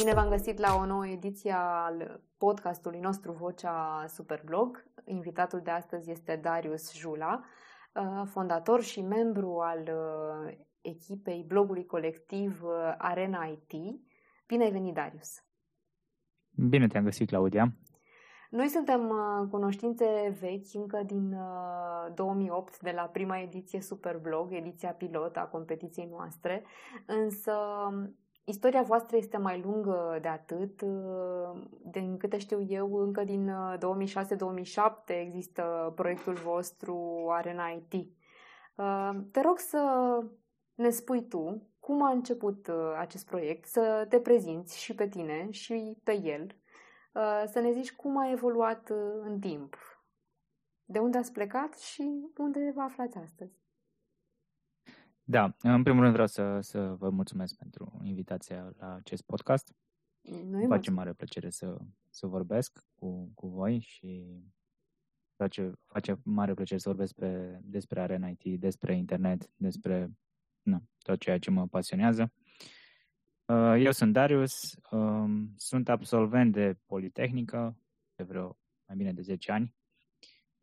Bine v-am găsit la o nouă ediție al podcastului nostru Vocea Superblog. Invitatul de astăzi este Darius Jula, uh, fondator și membru al uh, echipei blogului colectiv uh, Arena IT. Bine ai venit, Darius! Bine te-am găsit, Claudia! Noi suntem cunoștințe vechi încă din 2008, de la prima ediție Superblog, ediția pilot a competiției noastre, însă Istoria voastră este mai lungă de atât. Din câte știu eu, încă din 2006-2007 există proiectul vostru Arena IT. Te rog să ne spui tu cum a început acest proiect, să te prezinți și pe tine și pe el, să ne zici cum a evoluat în timp, de unde ați plecat și unde vă aflați astăzi. Da, în primul rând vreau să, să vă mulțumesc pentru invitația la acest podcast. Îmi face mare plăcere să, să vorbesc cu, cu voi și face, face mare plăcere să vorbesc pe, despre Arena IT, despre internet, despre nu, tot ceea ce mă pasionează. Uh, eu sunt Darius, um, sunt absolvent de Politehnică de vreo mai bine de 10 ani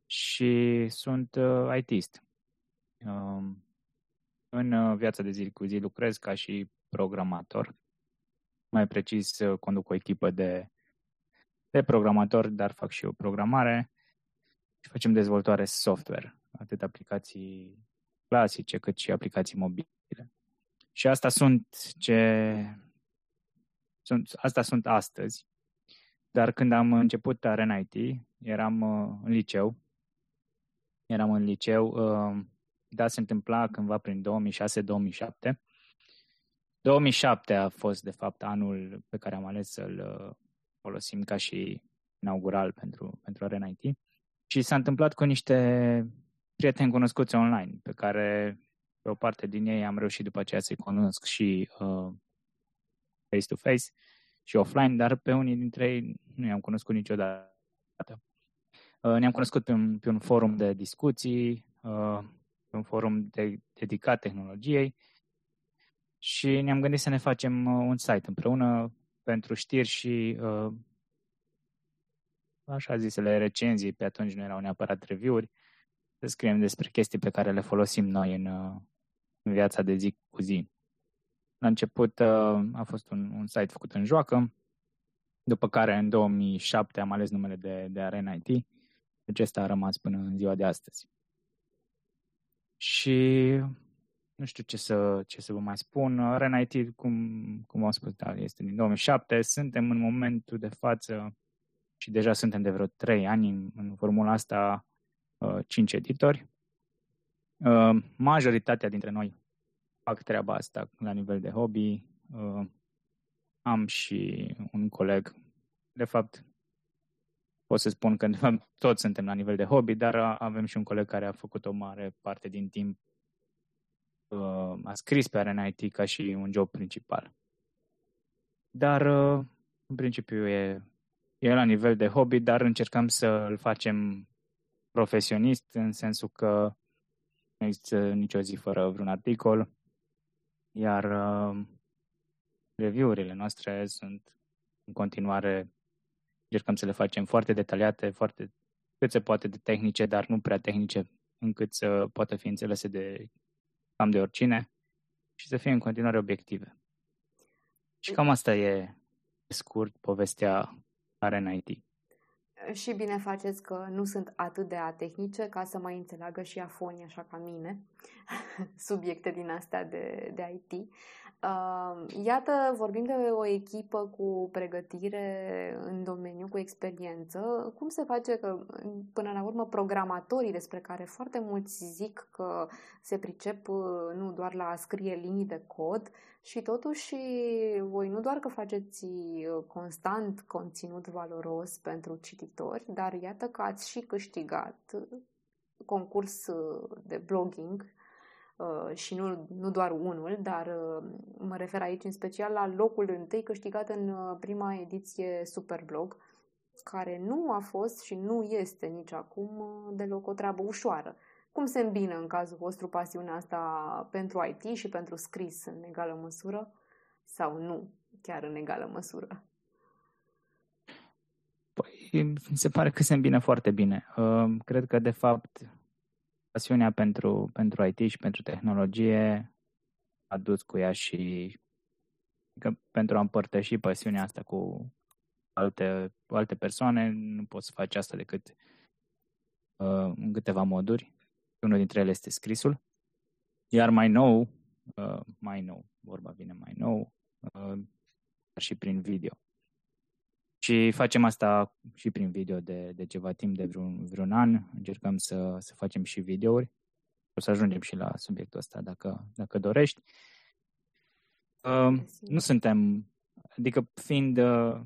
și sunt uh, ITist. Um, în uh, viața de zi cu zi lucrez ca și programator. Mai precis, uh, conduc o echipă de, de programatori, dar fac și o programare și facem dezvoltare software, atât aplicații clasice cât și aplicații mobile. Și asta sunt ce sunt, asta sunt astăzi. Dar când am început Arena IT, eram uh, în liceu. Eram în liceu, uh, da, se întâmpla cândva prin 2006-2007. 2007 a fost, de fapt, anul pe care am ales să-l uh, folosim ca și inaugural pentru, pentru Arena IT. Și s-a întâmplat cu niște prieteni cunoscuți online, pe care pe o parte din ei am reușit după aceea să-i cunosc și uh, face-to-face și offline, dar pe unii dintre ei nu i-am cunoscut niciodată. Uh, ne-am cunoscut pe un, pe un forum de discuții, uh, un forum de, dedicat tehnologiei și ne-am gândit să ne facem uh, un site împreună pentru știri și uh, așa zisele recenzii, pe atunci nu erau neapărat review-uri, să scriem despre chestii pe care le folosim noi în, uh, în viața de zi cu zi. La început a fost un, un site făcut în joacă, după care în 2007 am ales numele de, de Arena IT, acesta a rămas până în ziua de astăzi. Și nu știu ce să, ce să vă mai spun. Renait, cum, cum am spus, da, este din 2007. Suntem în momentul de față și deja suntem de vreo 3 ani în, în formula asta, uh, 5 editori. Uh, majoritatea dintre noi fac treaba asta la nivel de hobby. Uh, am și un coleg, de fapt, pot să spun că toți suntem la nivel de hobby, dar avem și un coleg care a făcut o mare parte din timp, uh, a scris pe Arena IT ca și un job principal. Dar, uh, în principiu, e, e la nivel de hobby, dar încercăm să îl facem profesionist, în sensul că nu există nicio zi fără vreun articol, iar uh, review-urile noastre sunt în continuare încercăm să le facem foarte detaliate, foarte cât se poate de tehnice, dar nu prea tehnice, încât să poată fi înțelese de cam de oricine și să fie în continuare obiective. Și cam asta e scurt povestea Arena IT. Și bine faceți că nu sunt atât de atehnice ca să mai înțeleagă și afonii așa ca mine, subiecte din astea de, de IT. Iată, vorbim de o echipă cu pregătire în domeniu, cu experiență. Cum se face că, până la urmă, programatorii despre care foarte mulți zic că se pricep nu doar la a scrie linii de cod și totuși voi nu doar că faceți constant conținut valoros pentru cititori, dar iată că ați și câștigat concurs de blogging Uh, și nu, nu doar unul, dar uh, mă refer aici în special la locul întâi câștigat în uh, prima ediție Superblog, care nu a fost și nu este nici acum deloc o treabă ușoară. Cum se îmbină în cazul vostru pasiunea asta pentru IT și pentru scris în egală măsură? Sau nu? chiar în egală măsură? Păi, mi se pare că se îmbină foarte bine. Uh, cred că, de fapt, pasiunea pentru, pentru IT și pentru tehnologie a dus cu ea și că pentru a împărtăși pasiunea asta cu alte, cu alte persoane, nu poți să faci asta decât uh, în câteva moduri. Unul dintre ele este scrisul. Iar mai nou, uh, mai nou, vorba vine mai nou, uh, și prin video. Și facem asta și prin video de, de ceva timp, de vreun, vreun an. Încercăm să, să facem și videouri. O să ajungem și la subiectul ăsta dacă, dacă dorești. Uh, nu suntem, adică fiind uh,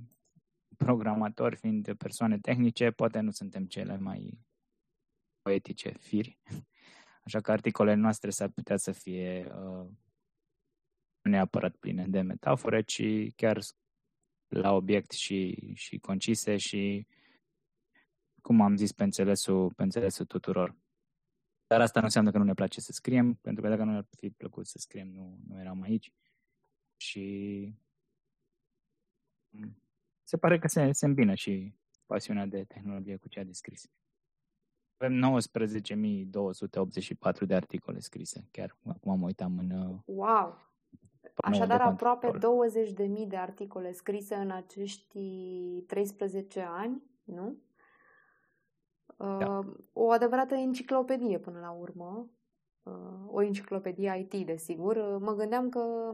programatori, fiind persoane tehnice, poate nu suntem cele mai poetice firi. Așa că articolele noastre s-ar putea să fie uh, nu neapărat pline de metafore, ci chiar la obiect și, și concise și, cum am zis, pe înțelesul, pe înțelesul tuturor. Dar asta nu înseamnă că nu ne place să scriem, pentru că dacă nu ne-ar fi plăcut să scriem, nu, nu eram aici. Și se pare că se, se îmbină și pasiunea de tehnologie cu cea de scris. Avem 19.284 de articole scrise. Chiar acum mă uitam în... Uh, wow! Așadar, aproape 20.000 de articole scrise în acești 13 ani, nu? Da. Uh, o adevărată enciclopedie până la urmă. Uh, o enciclopedie IT, desigur. Uh, mă gândeam că,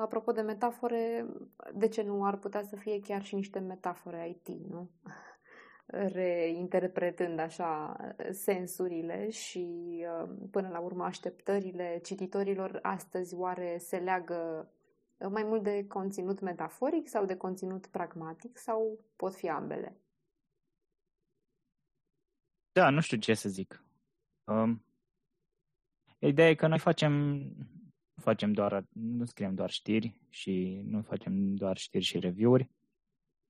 apropo de metafore, de ce nu ar putea să fie chiar și niște metafore IT, nu? Reinterpretând așa sensurile și până la urmă așteptările cititorilor astăzi oare se leagă mai mult de conținut metaforic sau de conținut pragmatic sau pot fi ambele? Da, nu știu ce să zic. Um, ideea e că noi facem, facem doar, nu scriem doar știri și nu facem doar știri și review-uri.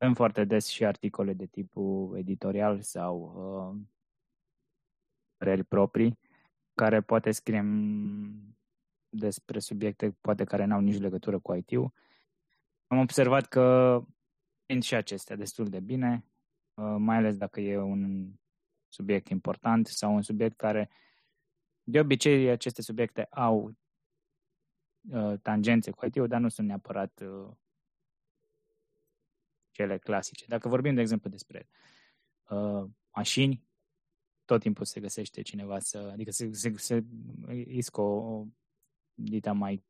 Avem foarte des și articole de tipul editorial sau uh, păreri proprii, care poate scriem despre subiecte poate care n-au nici legătură cu IT-ul. Am observat că prind și acestea destul de bine, uh, mai ales dacă e un subiect important sau un subiect care de obicei aceste subiecte au uh, tangențe cu IT-ul, dar nu sunt neapărat uh, cele clasice. Dacă vorbim, de exemplu, despre uh, mașini, tot timpul se găsește cineva să, adică se, se, se iscă o, o dita mai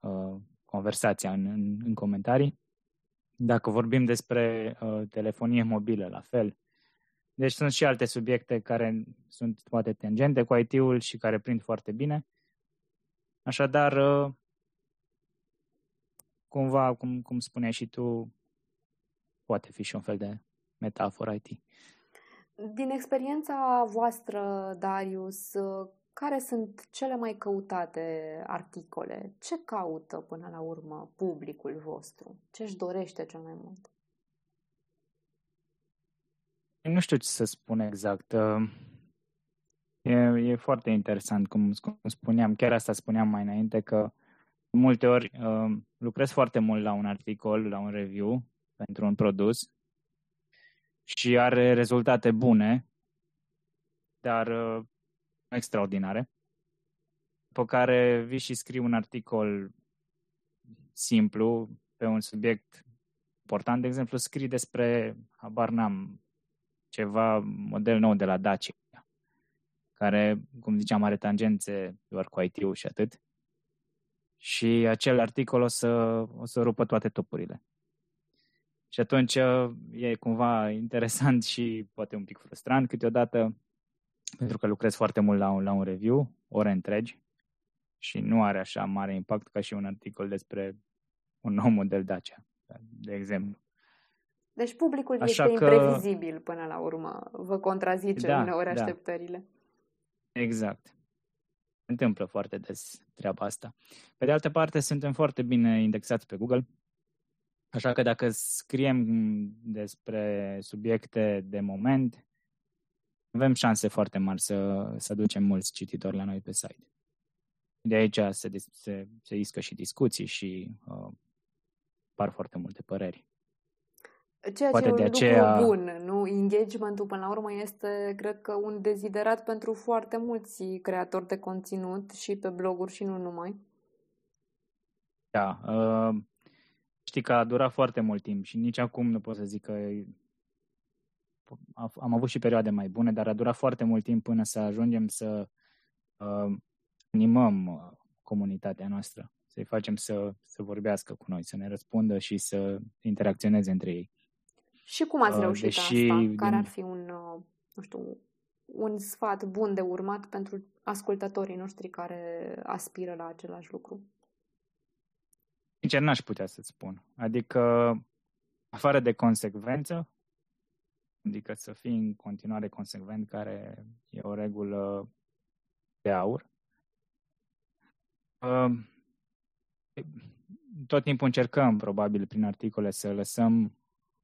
uh, conversația în, în, în comentarii. Dacă vorbim despre uh, telefonie mobilă, la fel. Deci sunt și alte subiecte care sunt poate tangente cu IT-ul și care prind foarte bine. Așadar, uh, cumva, cum, cum spuneai și tu, poate fi și un fel de metaforă IT. Din experiența voastră, Darius, care sunt cele mai căutate articole? Ce caută până la urmă publicul vostru? Ce își dorește cel mai mult? Nu știu ce să spun exact. E, e foarte interesant, cum, cum spuneam, chiar asta spuneam mai înainte, că multe ori uh, lucrez foarte mult la un articol, la un review pentru un produs și are rezultate bune, dar uh, extraordinare, pe care vii și scrii un articol simplu pe un subiect important. De exemplu, scrii despre, habar n-am, ceva model nou de la Dacia, care, cum ziceam, are tangențe doar cu IT-ul și atât. Și acel articol o să, o să rupă toate topurile. Și atunci uh, e cumva interesant și poate un pic frustrant câteodată, pentru că lucrez foarte mult la un, la un review, ore întregi, și nu are așa mare impact ca și un articol despre un nou model Dacia, de exemplu. Deci publicul așa este că... imprevizibil până la urmă. Vă contrazice da, uneori da. așteptările. Exact. Se întâmplă foarte des treaba asta. Pe de altă parte, suntem foarte bine indexați pe Google, Așa că dacă scriem despre subiecte de moment, avem șanse foarte mari să, să aducem mulți cititori la noi pe site. De aici se, se, se iscă și discuții și uh, apar foarte multe păreri. Ceea Poate ce e de un aceea... lucru bun, nu? Engagement-ul, până la urmă, este, cred că, un deziderat pentru foarte mulți creatori de conținut și pe bloguri și nu numai. Da. Uh, știi că a durat foarte mult timp și nici acum nu pot să zic că am avut și perioade mai bune, dar a durat foarte mult timp până să ajungem să uh, animăm uh, comunitatea noastră, să-i facem să, să vorbească cu noi, să ne răspundă și să interacționeze între ei. Și cum ați uh, reușit uh, deși asta? Care ar fi un, uh, nu știu, un sfat bun de urmat pentru ascultătorii noștri care aspiră la același lucru? Sincer, n-aș putea să-ți spun. Adică, afară de consecvență, adică să fii în continuare consecvent, care e o regulă de aur. Uh, tot timpul încercăm, probabil, prin articole, să lăsăm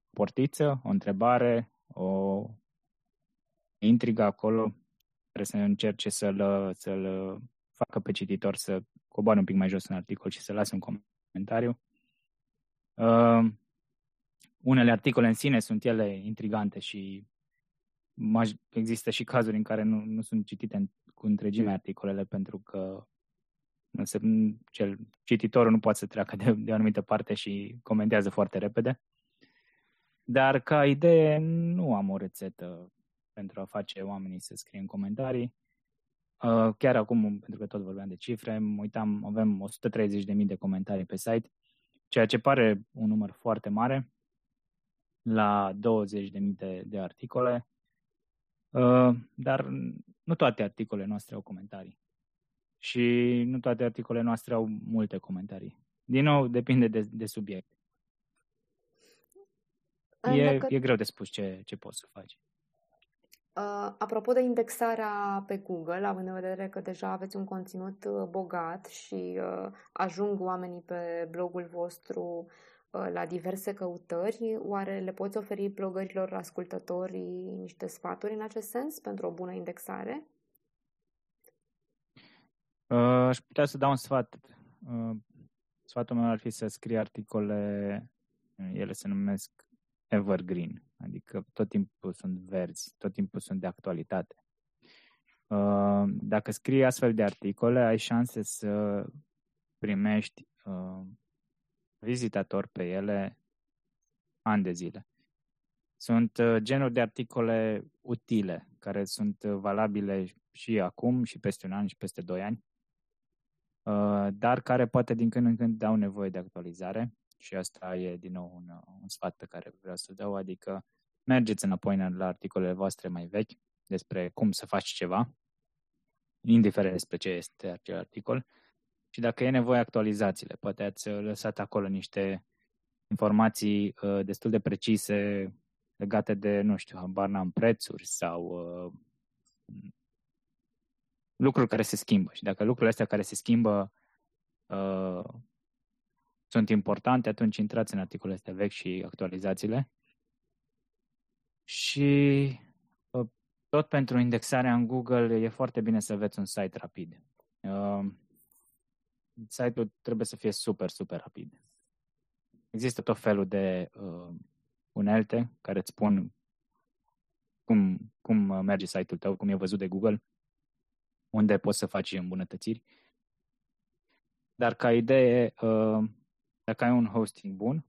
portiță, o întrebare, o intrigă acolo, care să încerce să-l, să-l facă pe cititor să coboare un pic mai jos în articol și să lase un comentariu. Uh, unele articole în sine sunt ele intrigante și există și cazuri în care nu, nu sunt citite în, cu întregime articolele pentru că se, cel, cititorul nu poate să treacă de, de o anumită parte și comentează foarte repede. Dar ca idee nu am o rețetă pentru a face oamenii să scrie în comentarii. Uh, chiar acum, pentru că tot vorbeam de cifre, mă uitam, avem 130.000 de comentarii pe site, ceea ce pare un număr foarte mare la 20.000 de, de articole, uh, dar nu toate articolele noastre au comentarii. Și nu toate articolele noastre au multe comentarii. Din nou, depinde de, de subiect. E, Dacă... e greu de spus ce, ce poți să faci. Uh, apropo de indexarea pe Google, având în vedere că deja aveți un conținut uh, bogat și uh, ajung oamenii pe blogul vostru uh, la diverse căutări, oare le poți oferi blogărilor ascultătorii niște sfaturi în acest sens pentru o bună indexare? Uh, aș putea să dau un sfat. Uh, sfatul meu ar fi să scrie articole, ele se numesc evergreen, adică tot timpul sunt verzi, tot timpul sunt de actualitate. Uh, dacă scrii astfel de articole, ai șanse să primești uh, vizitatori pe ele ani de zile. Sunt uh, genuri de articole utile, care sunt valabile și acum, și peste un an, și peste doi ani, dar care poate din când în când dau nevoie de actualizare și asta e din nou un, un sfat pe care vreau să dau, adică mergeți înapoi la articolele voastre mai vechi despre cum să faci ceva, indiferent despre ce este acel articol, și dacă e nevoie actualizațiile. Poate ați lăsat acolo niște informații uh, destul de precise legate de, nu știu, habar n-am prețuri sau uh, lucruri care se schimbă. Și dacă lucrurile astea care se schimbă uh, sunt importante, atunci intrați în articolele astea vechi și actualizațiile. Și uh, tot pentru indexarea în Google e foarte bine să aveți un site rapid. Uh, site-ul trebuie să fie super, super rapid. Există tot felul de uh, unelte care îți spun cum, cum merge site-ul tău, cum e văzut de Google, unde poți să faci îmbunătățiri. Dar ca idee, uh, dacă ai un hosting bun,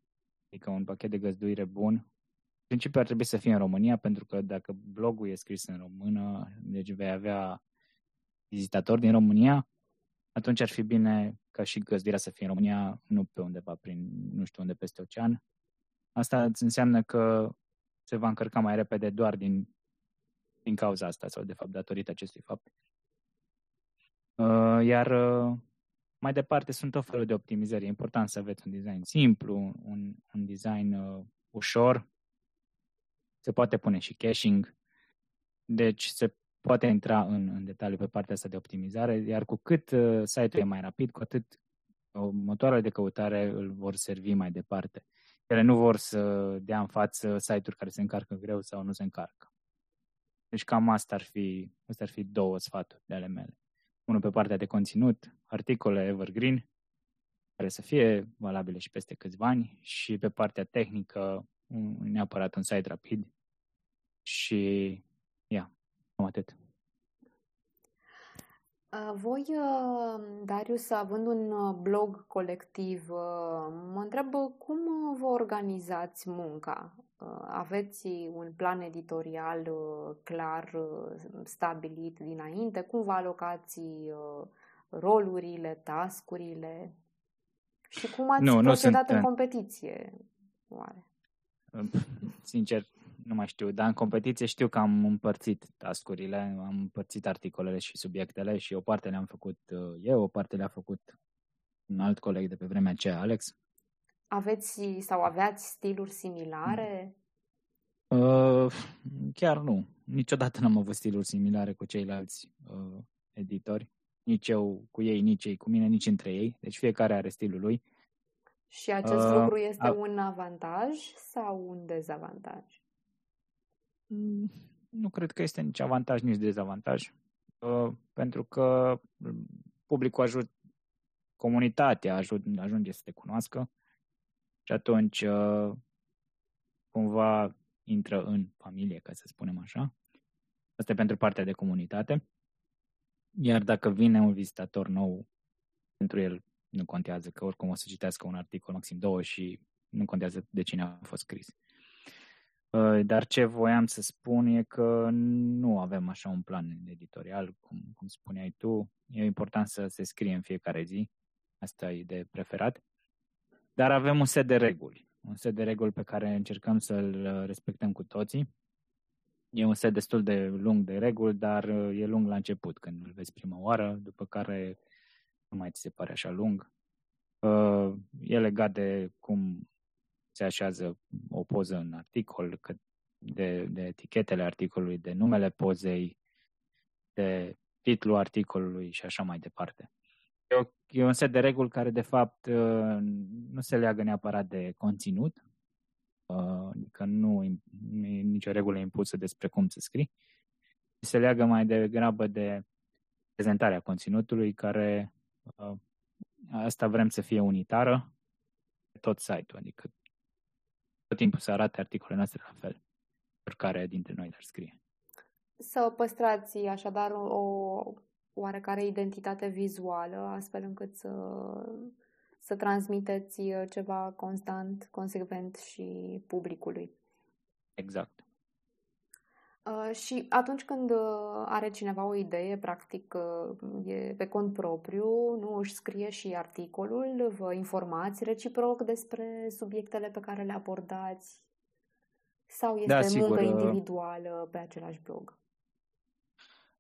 adică un pachet de găzduire bun, în principiu ar trebui să fie în România, pentru că dacă blogul e scris în română, deci vei avea vizitatori din România, atunci ar fi bine ca și găzduirea să fie în România, nu pe undeva prin, nu știu unde, peste ocean. Asta înseamnă că se va încărca mai repede doar din, din cauza asta, sau de fapt datorită acestui fapt. Uh, iar uh, mai departe sunt tot felul de optimizări. E important să aveți un design simplu, un, un design uh, ușor. Se poate pune și caching. Deci se poate intra în, în detaliu pe partea asta de optimizare, iar cu cât uh, site-ul e mai rapid, cu atât uh, motoarele de căutare îl vor servi mai departe. Ele nu vor să dea în față site-uri care se încarcă greu sau nu se încarcă. Deci cam asta ar fi, astea ar fi două sfaturi de ale mele unul pe partea de conținut, articole evergreen care să fie valabile și peste câțiva ani și pe partea tehnică neapărat un site rapid și ia, cam atât. Voi, Darius, având un blog colectiv, mă întreb cum vă organizați munca? Aveți un plan editorial clar stabilit dinainte? Cum vă alocați rolurile, tascurile? Și cum ați nu, procedat nu în competiție, oare? Sincer, nu mai știu, dar în competiție știu că am împărțit tascurile, am împărțit articolele și subiectele și o parte le-am făcut uh, eu, o parte le-a făcut un alt coleg de pe vremea aceea, Alex. Aveți sau aveați stiluri similare? Uh, chiar nu. Niciodată n-am avut stiluri similare cu ceilalți uh, editori. Nici eu cu ei, nici ei cu mine, nici între ei. Deci fiecare are stilul lui. Și acest uh, lucru este uh, un avantaj sau un dezavantaj? Mm, nu cred că este nici avantaj, nici dezavantaj. Uh, pentru că publicul ajut, comunitatea ajut, ajunge să te cunoască și atunci uh, cumva intră în familie, ca să spunem așa. Asta e pentru partea de comunitate. Iar dacă vine un vizitator nou, pentru el nu contează, că oricum o să citească un articol, maxim două, și nu contează de cine a fost scris. Uh, dar ce voiam să spun e că nu avem așa un plan editorial, cum, cum spuneai tu. E important să se scrie în fiecare zi. Asta e de preferat. Dar avem un set de reguli. Un set de reguli pe care încercăm să-l respectăm cu toții. E un set destul de lung de reguli, dar uh, e lung la început, când îl vezi prima oară, după care nu mai ți se pare așa lung. Uh, e legat de cum se așează o poză în articol, de, de etichetele articolului, de numele pozei, de titlul articolului și așa mai departe. E, o, e un set de reguli care, de fapt, uh, nu se leagă neapărat de conținut, uh, adică nu e nicio regulă impusă despre cum să scrii, se leagă mai degrabă de prezentarea conținutului, care uh, asta vrem să fie unitară pe tot site-ul, adică tot timpul să arate articolele noastre la fel, oricare dintre noi le-ar scrie. Să păstrați așadar o oarecare identitate vizuală, astfel încât să, să transmiteți ceva constant, consecvent și publicului. Exact. Uh, și atunci când uh, are cineva o idee, practic uh, e pe cont propriu, nu își scrie și articolul, vă informați reciproc despre subiectele pe care le abordați sau este da, sigur. muncă individuală pe același blog?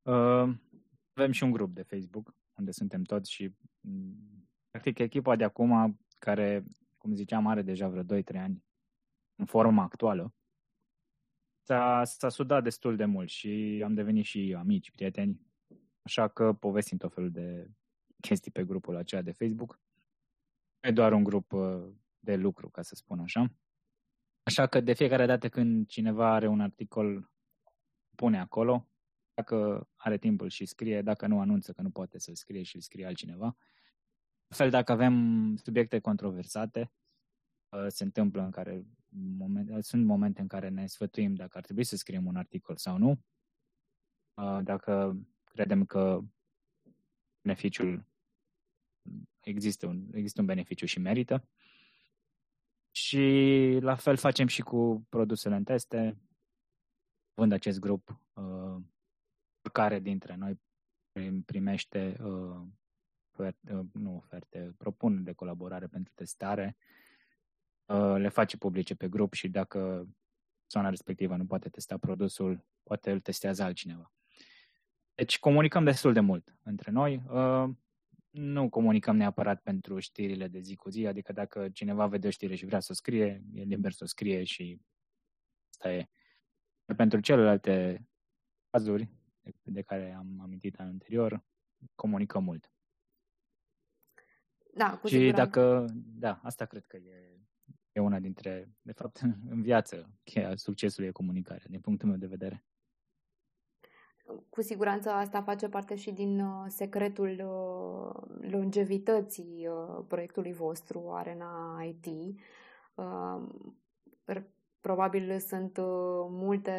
Uh, avem și un grup de Facebook unde suntem toți și mm, practic echipa de acum care, cum ziceam, are deja vreo 2-3 ani în forma actuală, s-a, s-a sudat destul de mult și am devenit și amici, prieteni, așa că povestim tot felul de chestii pe grupul acela de Facebook. Nu e doar un grup uh, de lucru, ca să spun așa. Așa că de fiecare dată când cineva are un articol, pune acolo, dacă are timpul și scrie, dacă nu anunță că nu poate să scrie și îl scrie altcineva. La fel, dacă avem subiecte controversate, uh, se întâmplă în care moment, sunt momente în care ne sfătuim dacă ar trebui să scriem un articol sau nu, dacă credem că beneficiul există un, există un beneficiu și merită. Și la fel facem și cu produsele în teste. Vând acest grup, care dintre noi primește oferte, nu oferte, propuneri de colaborare pentru testare Uh, le face publice pe grup și dacă persoana respectivă nu poate testa produsul, poate îl testează altcineva. Deci comunicăm destul de mult între noi. Uh, nu comunicăm neapărat pentru știrile de zi cu zi, adică dacă cineva vede o știre și vrea să o scrie, e liber să o scrie și asta e. Pentru celelalte cazuri de care am amintit anterior, comunicăm mult. Da, cu și siguranță. dacă, da, asta cred că e e una dintre, de fapt, în viață, cheia succesului e comunicarea, din punctul meu de vedere. cu siguranță asta face parte și din uh, secretul uh, longevității uh, proiectului vostru, Arena IT. Probabil sunt multe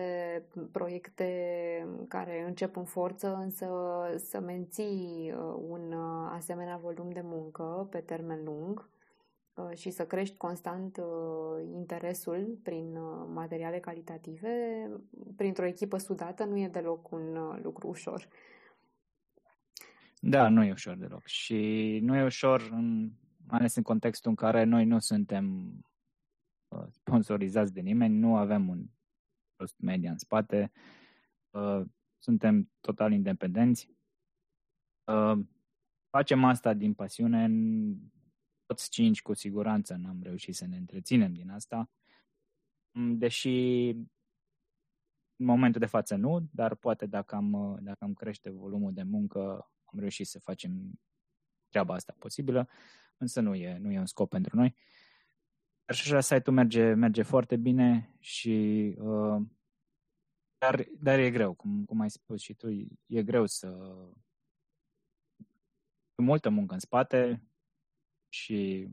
proiecte care încep în forță, însă să menții un asemenea volum de muncă pe termen lung Uh, și să crești constant uh, interesul prin uh, materiale calitative, printr-o echipă sudată, nu e deloc un lucru ușor. Da, nu e ușor deloc. Și nu e ușor, în, mai ales în contextul în care noi nu suntem sponsorizați de nimeni, nu avem un rost media în spate, suntem total independenți. Facem asta din pasiune, toți cinci cu siguranță n-am reușit să ne întreținem din asta, mm, deși în momentul de față nu, dar poate dacă am, dacă am crește volumul de muncă, am reușit să facem treaba asta posibilă, însă nu e, nu e un scop pentru noi. Dar și așa site-ul merge, merge foarte bine și uh, dar, dar e greu, cum, cum ai spus și tu, e greu să multă muncă în spate, și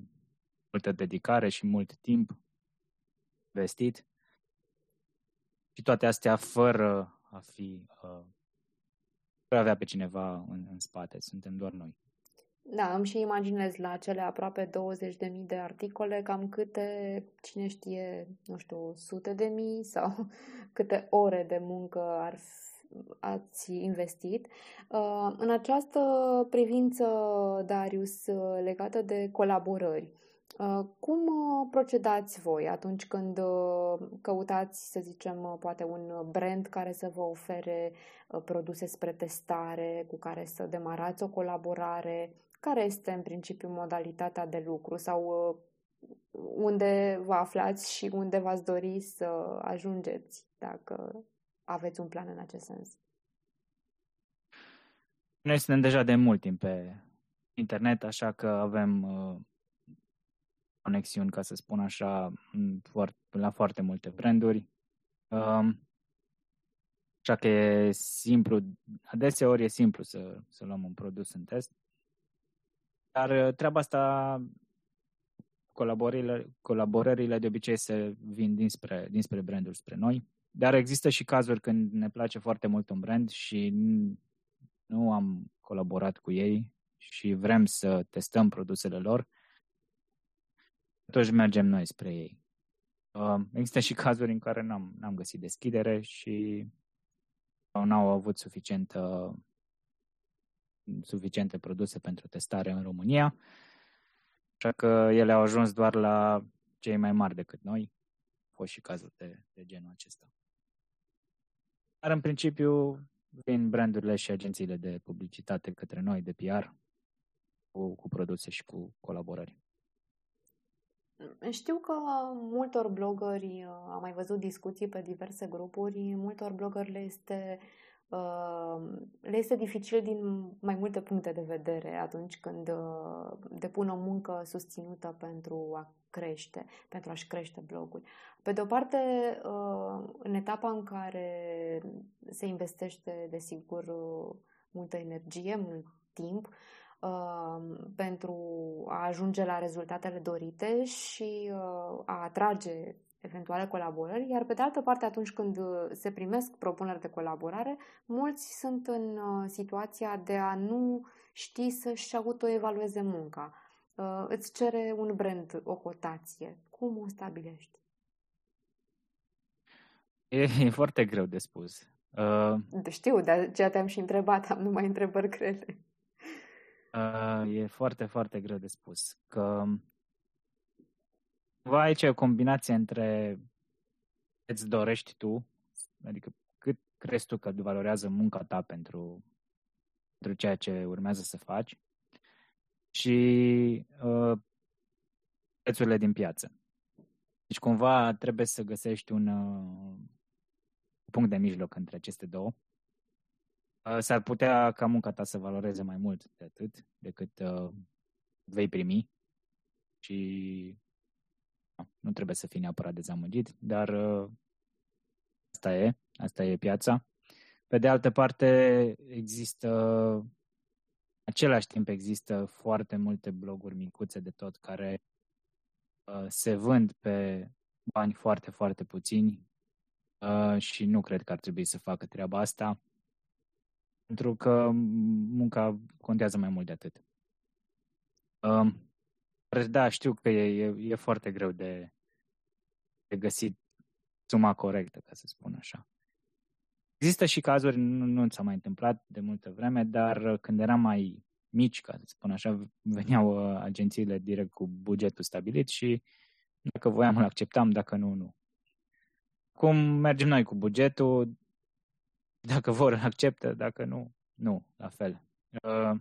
multă dedicare și mult timp investit. Și toate astea fără a fi, uh, fără a avea pe cineva în, în spate, suntem doar noi. Da, îmi și imaginez la cele aproape 20.000 de articole cam câte, cine știe, nu știu, sute de mii sau câte ore de muncă ar ați investit. Uh, în această privință, Darius, uh, legată de colaborări, uh, cum procedați voi atunci când căutați, să zicem, poate un brand care să vă ofere produse spre testare, cu care să demarați o colaborare? Care este, în principiu, modalitatea de lucru sau unde vă aflați și unde v-ați dori să ajungeți, dacă aveți un plan în acest sens? Noi suntem deja de mult timp pe internet, așa că avem uh, conexiuni, ca să spun așa, la foarte multe branduri. Uh, așa că e simplu, adeseori e simplu să, să luăm un produs în test. Dar uh, treaba asta, colaborările, colaborările de obicei se vin dinspre, dinspre branduri spre noi. Dar există și cazuri când ne place foarte mult un brand și nu am colaborat cu ei și vrem să testăm produsele lor, atunci mergem noi spre ei. Uh, există și cazuri în care n-am, n-am găsit deschidere și n-au avut suficientă, suficiente produse pentru testare în România, așa că ele au ajuns doar la cei mai mari decât noi. Au fost și cazuri de, de genul acesta. Dar în principiu vin brandurile și agențiile de publicitate către noi, de PR, cu, cu produse și cu colaborări. Știu că multor blogări, am mai văzut discuții pe diverse grupuri, multor blogări le este Uh, le este dificil din mai multe puncte de vedere atunci când uh, depun o muncă susținută pentru a crește, pentru a-și crește blogul. Pe de o parte, uh, în etapa în care se investește, desigur, multă energie, mult timp, pentru a ajunge la rezultatele dorite și a atrage eventuale colaborări, iar pe de altă parte, atunci când uh, se primesc propuneri de colaborare, mulți sunt în uh, situația de a nu ști să-și autoevalueze munca. Uh, îți cere un brand o cotație. Cum o stabilești? E, e foarte greu de spus. Uh, Știu, dar ce te-am și întrebat, am numai întrebări grele. Uh, e foarte, foarte greu de spus. Că cumva aici e o combinație între îți dorești tu, adică cât crezi tu că valorează munca ta pentru, pentru ceea ce urmează să faci și uh, prețurile din piață. Deci cumva trebuie să găsești un uh, punct de mijloc între aceste două. Uh, s-ar putea ca munca ta să valoreze mai mult de atât decât uh, vei primi și nu trebuie să fii neapărat dezamăgit, dar uh, asta e, asta e piața. Pe de altă parte, există, același timp există foarte multe bloguri micuțe de tot care uh, se vând pe bani foarte, foarte puțini uh, și nu cred că ar trebui să facă treaba asta, pentru că munca contează mai mult de atât. Uh, da, știu că e, e, e foarte greu de, de găsit suma corectă, ca să spun așa. Există și cazuri, nu, nu s-a mai întâmplat de multă vreme, dar când eram mai mici, ca să spun așa, veneau uh, agențiile direct cu bugetul stabilit și dacă voiam îl acceptam, dacă nu, nu. Cum mergem noi cu bugetul, dacă vor îl acceptă, dacă nu, nu, la fel. Uh,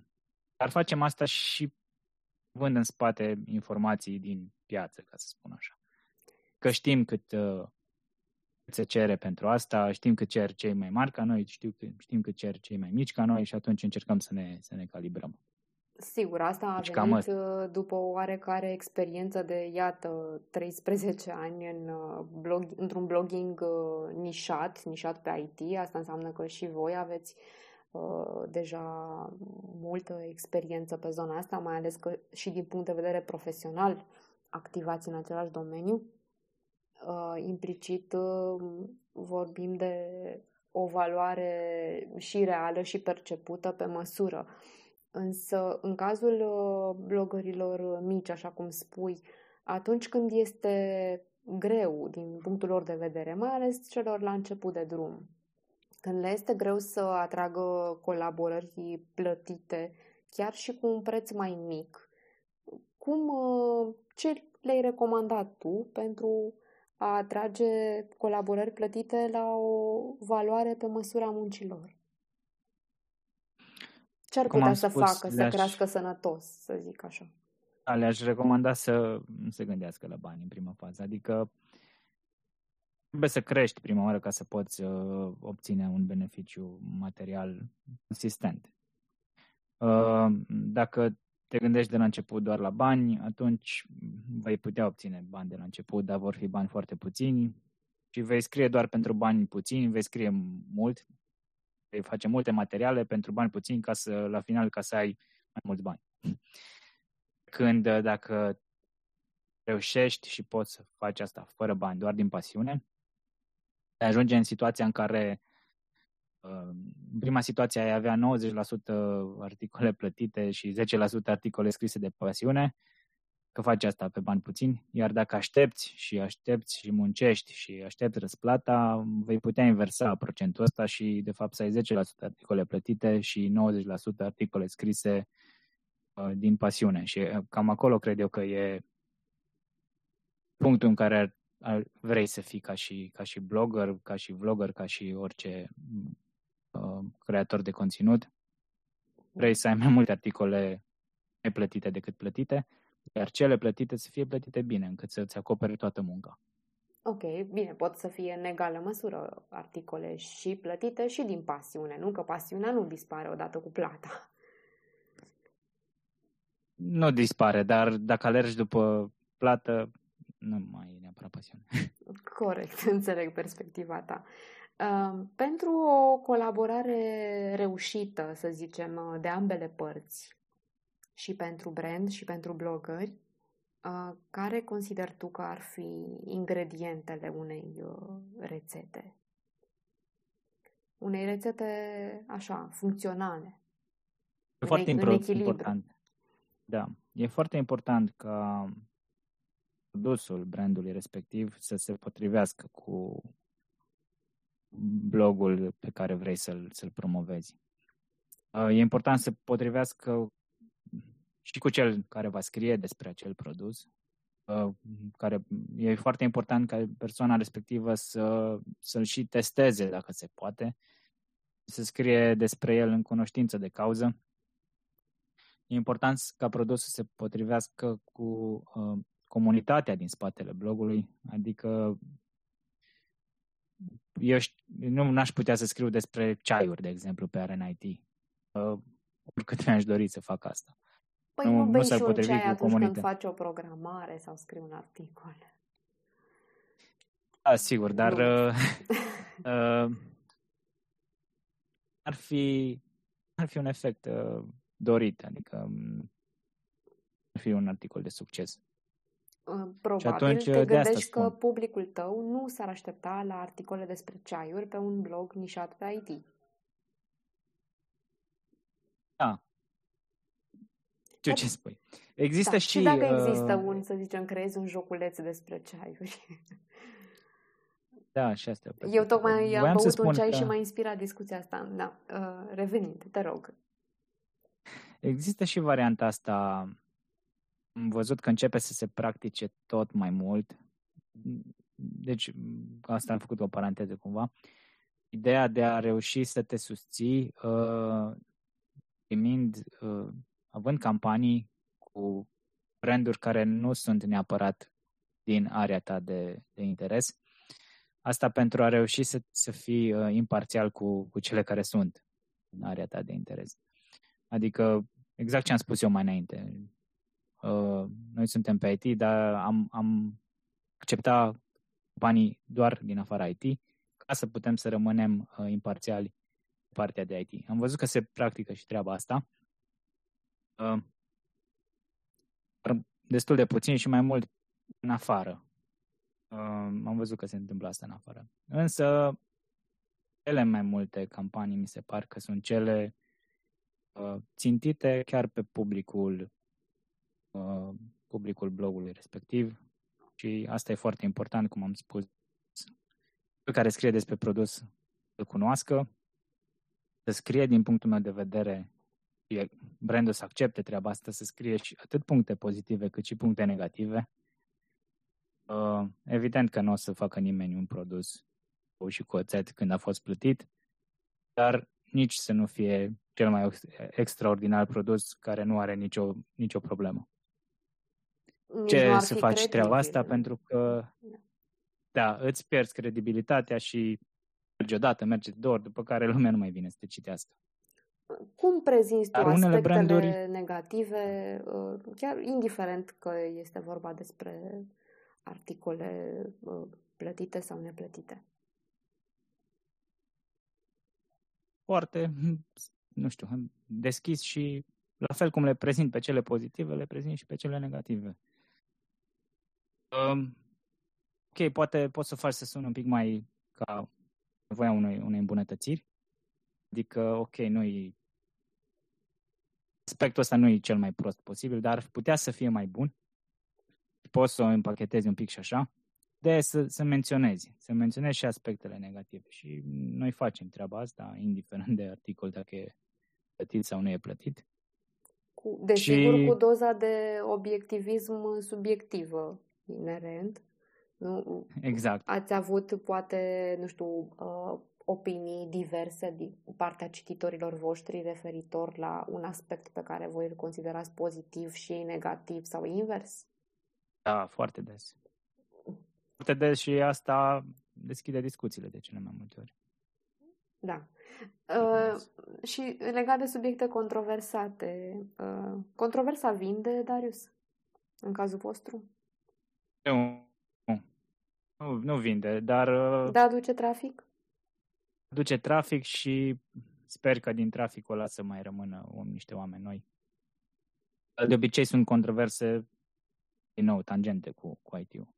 dar facem asta și vând în spate informații din piață, ca să spun așa. Că știm cât, uh, cât se cere pentru asta, știm cât cer cei mai mari ca noi, știu, știm cât cer cei mai mici ca noi și atunci încercăm să ne, să ne calibrăm. Sigur, asta a deci venit uh, după o oarecare experiență de, iată, 13 ani în uh, blog, într-un blogging nișat, nișat pe IT. Asta înseamnă că și voi aveți uh, deja multă experiență pe zona asta, mai ales că și din punct de vedere profesional activați în același domeniu. Uh, implicit uh, vorbim de o valoare și reală și percepută pe măsură. Însă, în cazul uh, blogărilor mici, așa cum spui, atunci când este greu din punctul lor de vedere, mai ales celor la început de drum, când le este greu să atragă colaborări plătite, chiar și cu un preț mai mic, cum, uh, ce le-ai recomandat tu pentru a atrage colaborări plătite la o valoare pe măsura muncilor? Ce ar putea să spus, facă să crească sănătos, să zic așa? Le-aș recomanda să nu se gândească la bani în prima fază. Adică trebuie să crești prima oară ca să poți uh, obține un beneficiu material consistent. Uh, dacă te gândești de la început doar la bani, atunci vei putea obține bani de la început, dar vor fi bani foarte puțini și vei scrie doar pentru bani puțini, vei scrie mult, vei face multe materiale pentru bani puțini ca să, la final, ca să ai mai mulți bani. Când uh, dacă reușești și poți să faci asta fără bani, doar din pasiune, ajunge în situația în care în prima situație ai avea 90% articole plătite și 10% articole scrise de pasiune, că faci asta pe bani puțini, iar dacă aștepți și aștepți și muncești și aștepți răsplata, vei putea inversa procentul ăsta și de fapt să ai 10% articole plătite și 90% articole scrise uh, din pasiune. Și uh, cam acolo cred eu că e punctul în care vrei să fii ca și, ca și blogger, ca și vlogger, ca și orice uh, creator de conținut. Vrei să ai mai multe articole neplătite decât plătite, iar cele plătite să fie plătite bine, încât să-ți acopere toată munca. Ok, bine, pot să fie în egală măsură articole și plătite și din pasiune, nu? Că pasiunea nu dispare odată cu plata. Nu dispare, dar dacă alergi după plată, nu mai e neapărat pasiune. Corect, înțeleg perspectiva ta. Uh, pentru o colaborare reușită, să zicem, de ambele părți, și pentru brand și pentru blogări, uh, care consider tu că ar fi ingredientele unei uh, rețete? Unei rețete așa, funcționale. E foarte important. Da, e foarte important ca produsul brandului respectiv să se potrivească cu blogul pe care vrei să-l, să-l promovezi. Uh, e important să potrivească și cu cel care va scrie despre acel produs, uh, care e foarte important ca persoana respectivă să, să-l și testeze dacă se poate, să scrie despre el în cunoștință de cauză. E important ca produsul să se potrivească cu uh, comunitatea din spatele blogului, adică eu nu aș putea să scriu despre ceaiuri, de exemplu, pe RNIT. Uh, oricât mi-aș dori să fac asta. Păi nu, nu bei și un ceai atunci comunitatea. când faci o programare sau scrii un articol. Da, sigur, dar uh, uh, ar fi, ar fi un efect uh, dorit, adică um, ar fi un articol de succes. Probabil și atunci, te gândești că publicul tău nu s-ar aștepta la articole despre ceaiuri pe un blog nișat pe IT. Da. Ce, ce spui? Există da, și... Și dacă uh... există un, să zicem, creezi un joculeț despre ceaiuri. Da, și asta. Eu tocmai am băut un ceai că... și m-a inspirat discuția asta. Da. Uh, revenind, te rog. Există și varianta asta. Am văzut că începe să se practice tot mai mult. Deci, asta am făcut o paranteză cumva. Ideea de a reuși să te susții uh, primind, uh, având campanii cu branduri care nu sunt neapărat din area ta de, de interes. Asta pentru a reuși să, să fii uh, imparțial cu, cu cele care sunt în area ta de interes. Adică, exact ce am spus eu mai înainte. Uh, noi suntem pe IT, dar am, am acceptat banii doar din afara IT ca să putem să rămânem uh, imparțiali partea de IT. Am văzut că se practică și treaba asta. Uh, destul de puțin și mai mult în afară. Uh, am văzut că se întâmplă asta în afară. Însă, cele mai multe campanii mi se par că sunt cele uh, țintite chiar pe publicul uh, publicul blogului respectiv și asta e foarte important, cum am spus, pe care scrie despre produs îl cunoască, să scrie din punctul meu de vedere brandul să accepte treaba asta, să scrie și atât puncte pozitive cât și puncte negative. Uh, evident că nu o să facă nimeni un produs cu și cu oțet când a fost plătit, dar nici să nu fie cel mai extraordinar produs care nu are nicio, nicio problemă. Nici Ce să faci credibil. treaba asta? Pentru că, da, îți pierzi credibilitatea și merge odată, merge de două ori, după care lumea nu mai vine să te citească. Cum prezinți tu Dar aspectele branduri... negative, uh, chiar indiferent că este vorba despre articole uh, plătite sau neplătite? Foarte, nu știu, deschis și la fel cum le prezint pe cele pozitive, le prezint și pe cele negative. Um, ok, poate poți să faci să sună un pic mai ca nevoia unei, unei îmbunătățiri. Adică, ok, nu aspectul ăsta nu e cel mai prost posibil, dar ar putea să fie mai bun. Poți să o împachetezi un pic și așa. De să, să menționezi, să menționezi și aspectele negative. Și noi facem treaba asta, indiferent de articol, dacă e plătit sau nu e plătit. Cu, desigur, și... cu doza de obiectivism subiectivă inerent. Nu? Exact. Ați avut, poate, nu știu, uh, opinii diverse din partea cititorilor voștri referitor la un aspect pe care voi îl considerați pozitiv și negativ sau invers? Da, foarte des. Foarte des și asta deschide discuțiile de cele mai multe ori. Da. Uh, și legat de subiecte controversate, uh, controversa vinde, Darius, în cazul vostru? Nu, nu, nu vinde, dar... Uh, da, aduce trafic? Aduce trafic și sper că din traficul ăla să mai rămână niște oameni noi. De obicei sunt controverse, din nou, tangente cu, cu IT-ul.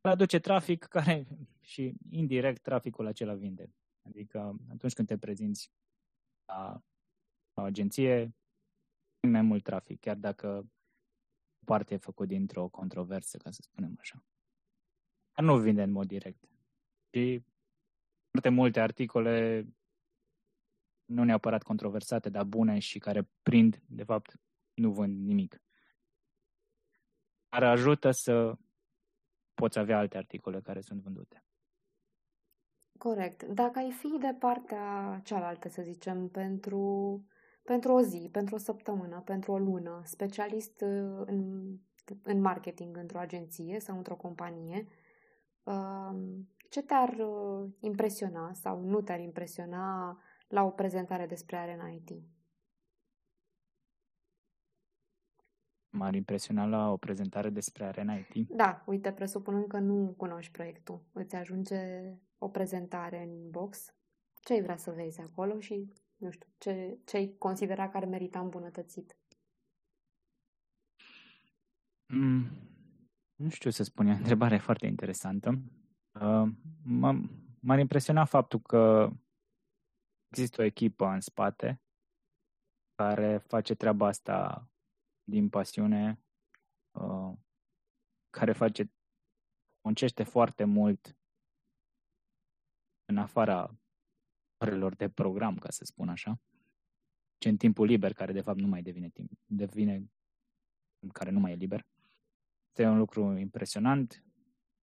Aduce trafic care și indirect traficul acela vinde. Adică atunci când te prezinți la, la o agenție, mai mult trafic, chiar dacă parte e făcut dintr-o controversă, ca să spunem așa. Dar nu vinde în mod direct. Și foarte multe articole nu neapărat controversate, dar bune și care prind, de fapt, nu vând nimic. Dar ajută să poți avea alte articole care sunt vândute. Corect. Dacă ai fi de partea cealaltă, să zicem, pentru, pentru o zi, pentru o săptămână, pentru o lună, specialist uh, în, în marketing într-o agenție sau într-o companie, um, ce te-ar uh, impresiona sau nu te-ar impresiona la o prezentare despre Arena IT? M-ar impresiona la o prezentare despre Arena IT? Da, uite, presupunând că nu cunoști proiectul. Îți ajunge o prezentare în box ce ai vrea să vezi acolo și, nu știu, ce, ce ai considera că ar merita îmbunătățit? Mm, nu știu să spun, e o întrebare foarte interesantă. Uh, m-ar impresiona faptul că există o echipă în spate care face treaba asta din pasiune, uh, care face, muncește foarte mult în afara orelor de program, ca să spun așa, ce în timpul liber, care de fapt nu mai devine timp, devine care nu mai e liber. Este un lucru impresionant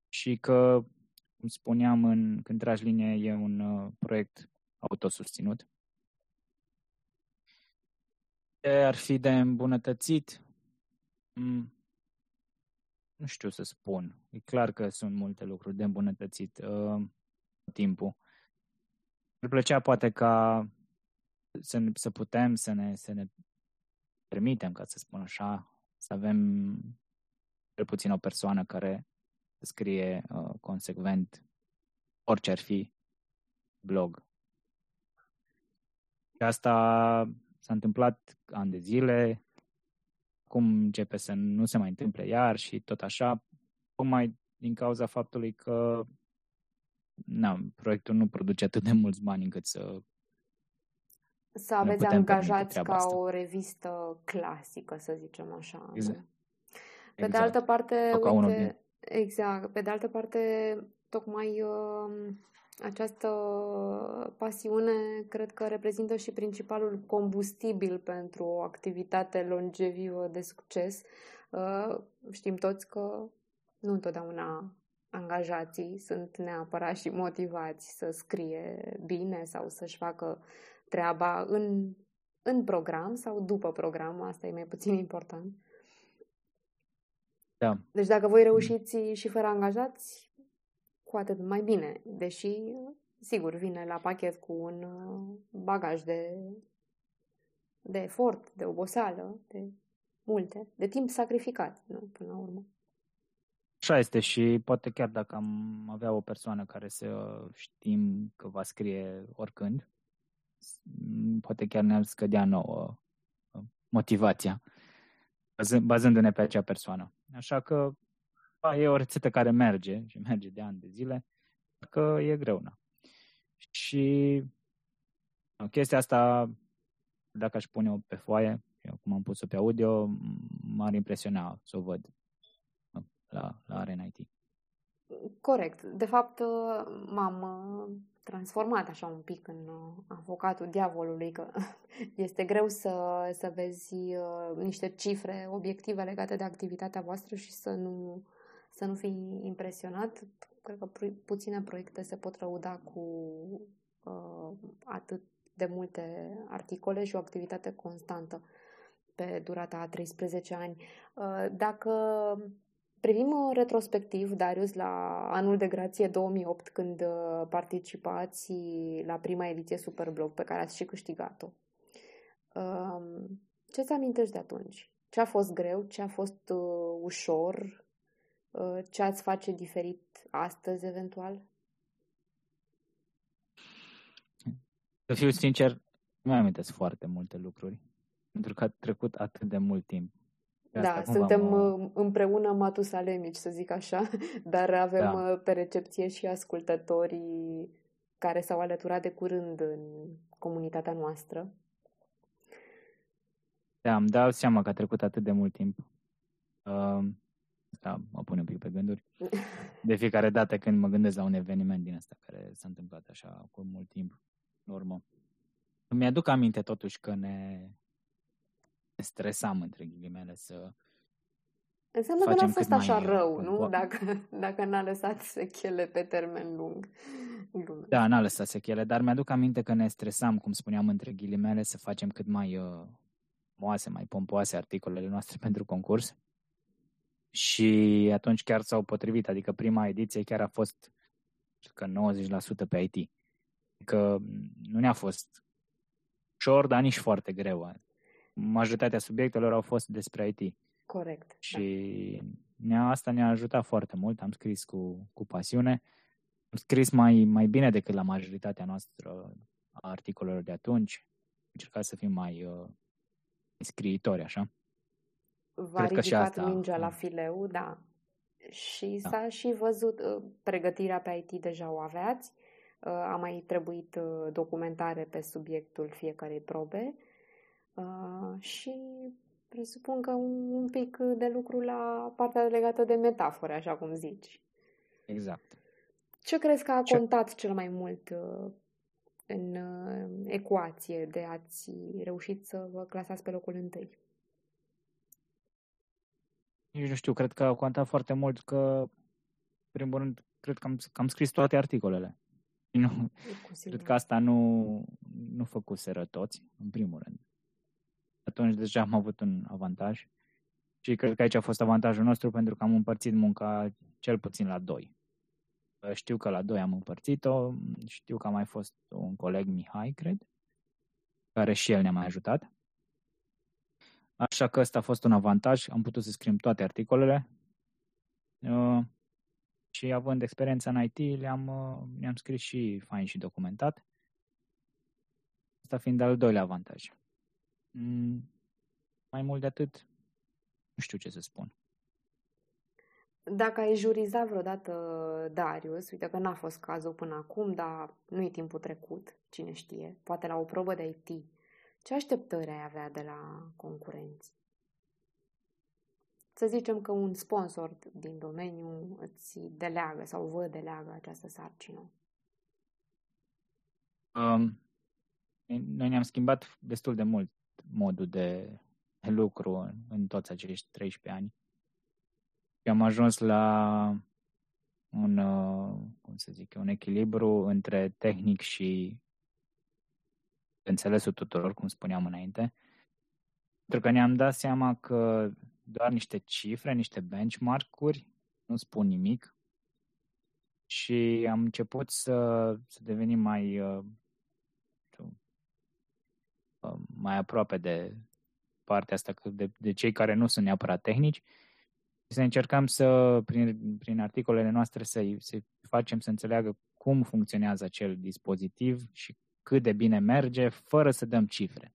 și că, cum spuneam, în, când tragi linie, e un uh, proiect autosusținut. Ce ar fi de îmbunătățit? Mm, nu știu să spun. E clar că sunt multe lucruri de îmbunătățit uh, timpul. Ar plăcea poate ca să, să putem să ne, să ne permitem, ca să spun așa, să avem cel puțin o persoană care scrie uh, consecvent orice ar fi blog. Și asta s-a întâmplat ani de zile, acum începe să nu se mai întâmple iar și tot așa, tocmai din cauza faptului că na, proiectul nu produce atât de mulți bani încât să să aveți angajați ca asta. o revistă clasică, să zicem așa. Exact. Pe exact. de altă parte, uite, exact, pe de altă parte, tocmai uh, această pasiune cred că reprezintă și principalul combustibil pentru o activitate longevivă de succes. Uh, știm toți că nu întotdeauna angajații sunt neapărat și motivați să scrie bine sau să-și facă treaba în, în program sau după program, asta e mai puțin important. Da. Deci dacă voi reușiți și fără angajați, cu atât mai bine. Deși, sigur, vine la pachet cu un uh, bagaj de, de efort, de oboseală, de multe, de timp sacrificat, nu, până la urmă. Așa este și poate chiar dacă am avea o persoană care să știm că va scrie oricând, poate chiar ne-ar scădea nouă uh, motivația, bazându-ne pe acea persoană. Așa că a, e o rețetă care merge și merge de ani de zile, că e greu. Na. Și chestia asta, dacă aș pune-o pe foaie, eu cum am pus-o pe audio, m-ar impresiona să o văd la, la Arena IT. Corect. De fapt, m-am transformat așa un pic în avocatul diavolului, că este greu să, să vezi niște cifre obiective legate de activitatea voastră și să nu să nu fii impresionat. Cred că pu- puține proiecte se pot răuda cu uh, atât de multe articole și o activitate constantă pe durata a 13 ani. Uh, dacă privim retrospectiv, Darius, la anul de grație 2008, când uh, participați la prima ediție Superblog, pe care ați și câștigat-o, uh, ce-ți amintești de atunci? Ce a fost greu? Ce a fost uh, ușor? Uh, ce ați face diferit astăzi, eventual? Să fiu sincer, nu mai amintesc foarte multe lucruri, pentru că a trecut atât de mult timp. De da, suntem mă... Uh, împreună matusalemici, să zic așa, dar avem da. Uh, pe recepție și ascultătorii care s-au alăturat de curând în comunitatea noastră. Da, îmi dau seama că a trecut atât de mult timp. Uh, Asta mă pune un pic pe gânduri. De fiecare dată când mă gândesc la un eveniment din asta care s-a întâmplat așa cu mult timp în urmă. Îmi aduc aminte totuși că ne, ne stresam, între ghilimele, să Înseamnă că n-a fost așa rău, nu? Dacă, dacă n-a lăsat sechele pe termen lung. Da, n-a lăsat sechele, dar mi-aduc aminte că ne stresam, cum spuneam, între ghilimele, să facem cât mai uh, moase, mai pompoase articolele noastre pentru concurs și atunci chiar s-au potrivit, adică prima ediție chiar a fost că 90% pe IT. Că nu ne-a fost ușor, dar nici foarte greu. Majoritatea subiectelor au fost despre IT. Corect. Da. Și da. ne asta ne-a ajutat foarte mult, am scris cu, cu pasiune am scris mai, mai bine decât la majoritatea noastră a articolelor de atunci. Am încercat să fim mai uh, scriitori, așa. V-a Cred ridicat că și asta, mingea la fileu, da. Și da. s-a și văzut, uh, pregătirea pe IT deja o aveați, uh, a mai trebuit uh, documentare pe subiectul fiecarei probe și presupun că un pic de lucru la partea legată de metafore, așa cum zici. Exact. Ce crezi că a contat Ce... cel mai mult în ecuație de ați reușit să vă clasați pe locul întâi? nici nu știu, cred că au contat foarte mult că, în primul rând, cred că am, că am scris toate articolele. Nu, cred că asta nu, nu făcuseră toți, în primul rând. Atunci deja am avut un avantaj și cred că aici a fost avantajul nostru pentru că am împărțit munca cel puțin la doi. Știu că la doi am împărțit-o, știu că a mai fost un coleg, Mihai, cred, care și el ne-a mai ajutat. Așa că ăsta a fost un avantaj, am putut să scriem toate articolele uh, și având experiența în IT, le-am, uh, le-am scris și fain și documentat. Asta fiind al doilea avantaj. Mm, mai mult de atât, nu știu ce să spun. Dacă ai jurizat vreodată Darius, uite că n-a fost cazul până acum, dar nu e timpul trecut, cine știe, poate la o probă de IT, ce așteptări ai avea de la concurenți? Să zicem că un sponsor din domeniu îți deleagă sau vă deleagă această sarcină. Um, noi ne-am schimbat destul de mult modul de lucru în, în toți acești 13 ani. Și am ajuns la un, uh, cum să zic, un echilibru între tehnic și înțelesul tuturor, cum spuneam înainte, pentru că ne-am dat seama că doar niște cifre, niște benchmark-uri nu spun nimic și am început să, să devenim mai, uh, uh, mai aproape de partea asta, de, de cei care nu sunt neapărat tehnici și să încercăm să, prin, prin articolele noastre, să-i, să facem să înțeleagă cum funcționează acel dispozitiv și cât de bine merge, fără să dăm cifre.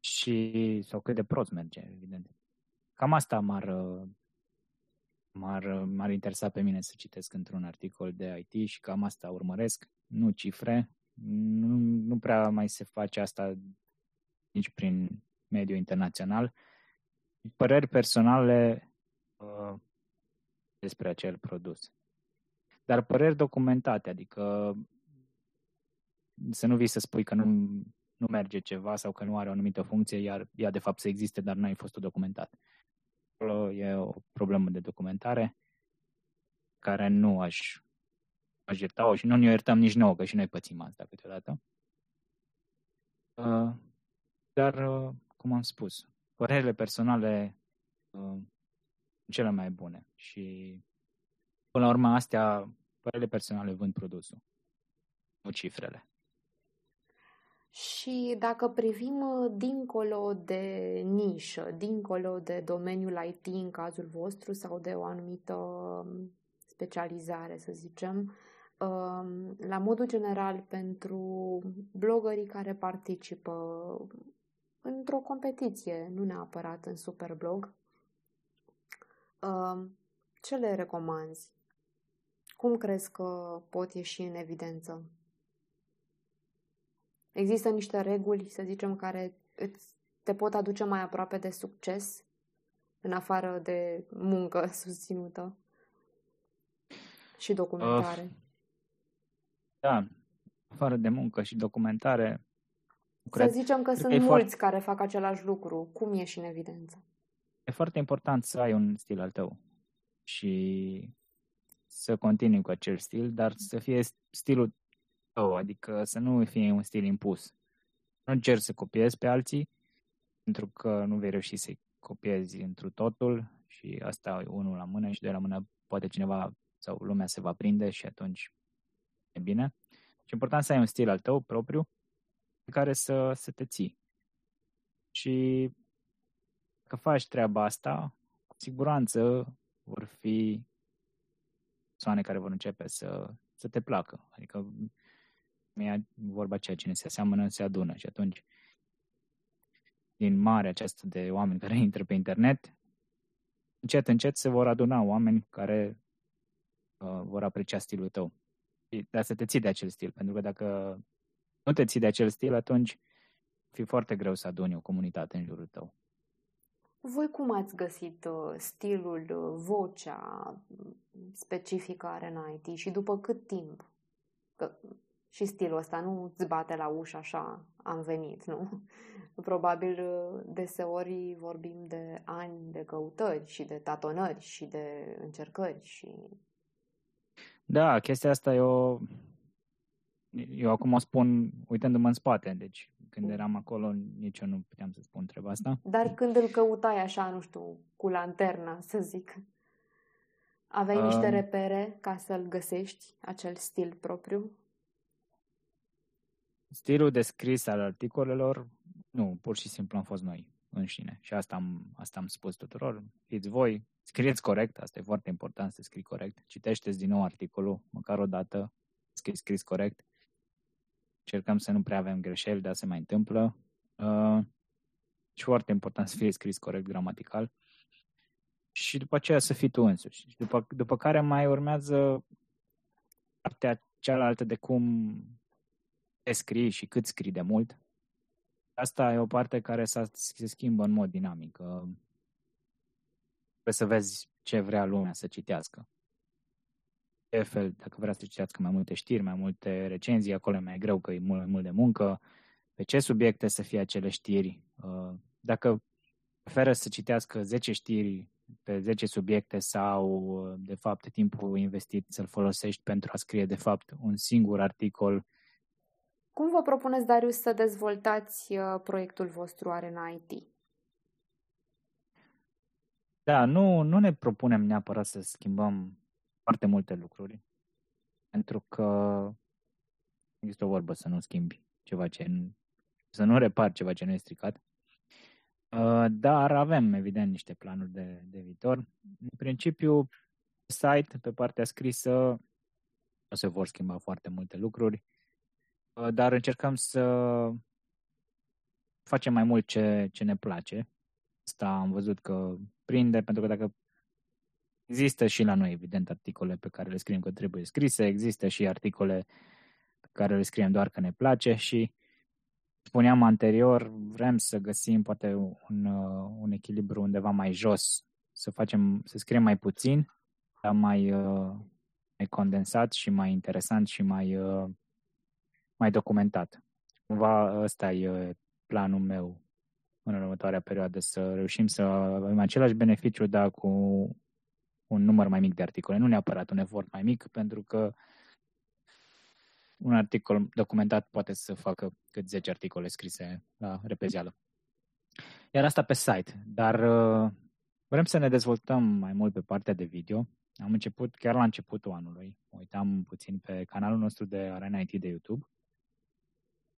Și, sau cât de prost merge, evident. Cam asta m-ar, m-ar, m-ar interesa pe mine să citesc într-un articol de IT și cam asta urmăresc, nu cifre. Nu, nu prea mai se face asta nici prin mediul internațional. Păreri personale uh, despre acel produs. Dar păreri documentate, adică să nu vii să spui că nu, nu merge ceva sau că nu are o anumită funcție, iar ea de fapt să existe, dar nu ai fost documentat. Acolo e o problemă de documentare care nu aș, aș ierta-o și nu ne iertăm nici nouă, că și noi pățim asta câteodată. Uh, dar, uh, cum am spus, părerile personale uh, cele mai bune și până la urmă astea, părerile personale vând produsul, nu cifrele. Și dacă privim uh, dincolo de nișă, dincolo de domeniul IT în cazul vostru sau de o anumită um, specializare, să zicem, um, la modul general pentru blogării care participă într-o competiție, nu neapărat în Superblog, um, ce le recomanzi? Cum crezi că pot ieși în evidență? Există niște reguli, să zicem, care îți, te pot aduce mai aproape de succes în afară de muncă susținută și documentare. Uh, da, afară de muncă și documentare. Cred, să zicem că sunt mulți foarte... care fac același lucru. Cum ieși în evidență? E foarte important să ai un stil al tău și să continui cu acel stil, dar să fie stilul tău, adică să nu fie un stil impus. Nu încerci să copiezi pe alții, pentru că nu vei reuși să-i copiezi întru totul și asta unul la mână și de la mână poate cineva sau lumea se va prinde și atunci e bine. Și important să ai un stil al tău propriu pe care să, să te ții. Și dacă faci treaba asta, cu siguranță vor fi persoane care vor începe să, să te placă. Adică e vorba ceea cine se aseamănă, se adună și atunci din mare aceasta de oameni care intră pe internet, încet, încet se vor aduna oameni care uh, vor aprecia stilul tău. Dar să te ții de acel stil, pentru că dacă nu te ții de acel stil, atunci fi foarte greu să aduni o comunitate în jurul tău. Voi cum ați găsit uh, stilul, uh, vocea specifică a Renaitii și după cât timp? Că și stilul ăsta nu îți bate la ușă așa, am venit, nu? Probabil uh, deseori vorbim de ani de căutări și de tatonări și de încercări și... Da, chestia asta eu, eu acum o spun uitându-mă în spate, deci când mm. eram acolo nici eu nu puteam să spun treaba asta. Dar când îl căutai așa, nu știu, cu lanterna, să zic, aveai uh, niște repere ca să-l găsești, acel stil propriu? Stilul descris al articolelor, nu, pur și simplu am fost noi înșine. Și asta am, asta am spus tuturor. Fiți voi, scrieți corect, asta e foarte important să scrii corect. Citește-ți din nou articolul, măcar o dată, scris, scris corect. Cercăm să nu prea avem greșeli, dar se mai întâmplă. Uh, și foarte important să fie scris corect gramatical. Și după aceea să fii tu însuși. Și după, după care mai urmează partea cealaltă de cum te scrii și cât scrii de mult. Asta e o parte care se schimbă în mod dinamic. Trebuie să vezi ce vrea lumea să citească. De fel, dacă vrea să citească mai multe știri, mai multe recenzii, acolo e mai greu că e mult, mult de muncă. Pe ce subiecte să fie acele știri? Uh, dacă preferă să citească 10 știri pe 10 subiecte sau, uh, de fapt, timpul investit să-l folosești pentru a scrie, de fapt, un singur articol cum vă propuneți, Darius, să dezvoltați uh, proiectul vostru Arena IT? Da, nu, nu ne propunem neapărat să schimbăm foarte multe lucruri, pentru că există o vorbă să nu schimbi ceva ce nu, să nu repar ceva ce nu e stricat. Uh, dar avem, evident, niște planuri de, de viitor. În principiu, site, pe partea scrisă, nu se vor schimba foarte multe lucruri. Uh, dar încercăm să facem mai mult ce, ce ne place. Asta am văzut că prinde, pentru că dacă există și la noi, evident, articole pe care le scriem că trebuie scrise, există și articole pe care le scriem doar că ne place și spuneam anterior, vrem să găsim poate un, uh, un echilibru undeva mai jos, să facem, să scriem mai puțin, dar mai, uh, mai condensat și mai interesant și mai mai documentat. Cumva ăsta e planul meu în următoarea perioadă, să reușim să avem același beneficiu, dar cu un număr mai mic de articole. Nu neapărat un efort mai mic, pentru că un articol documentat poate să facă cât 10 articole scrise la repezială. Iar asta pe site. Dar uh, vrem să ne dezvoltăm mai mult pe partea de video. Am început chiar la începutul anului. Mă uitam puțin pe canalul nostru de Arena IT de YouTube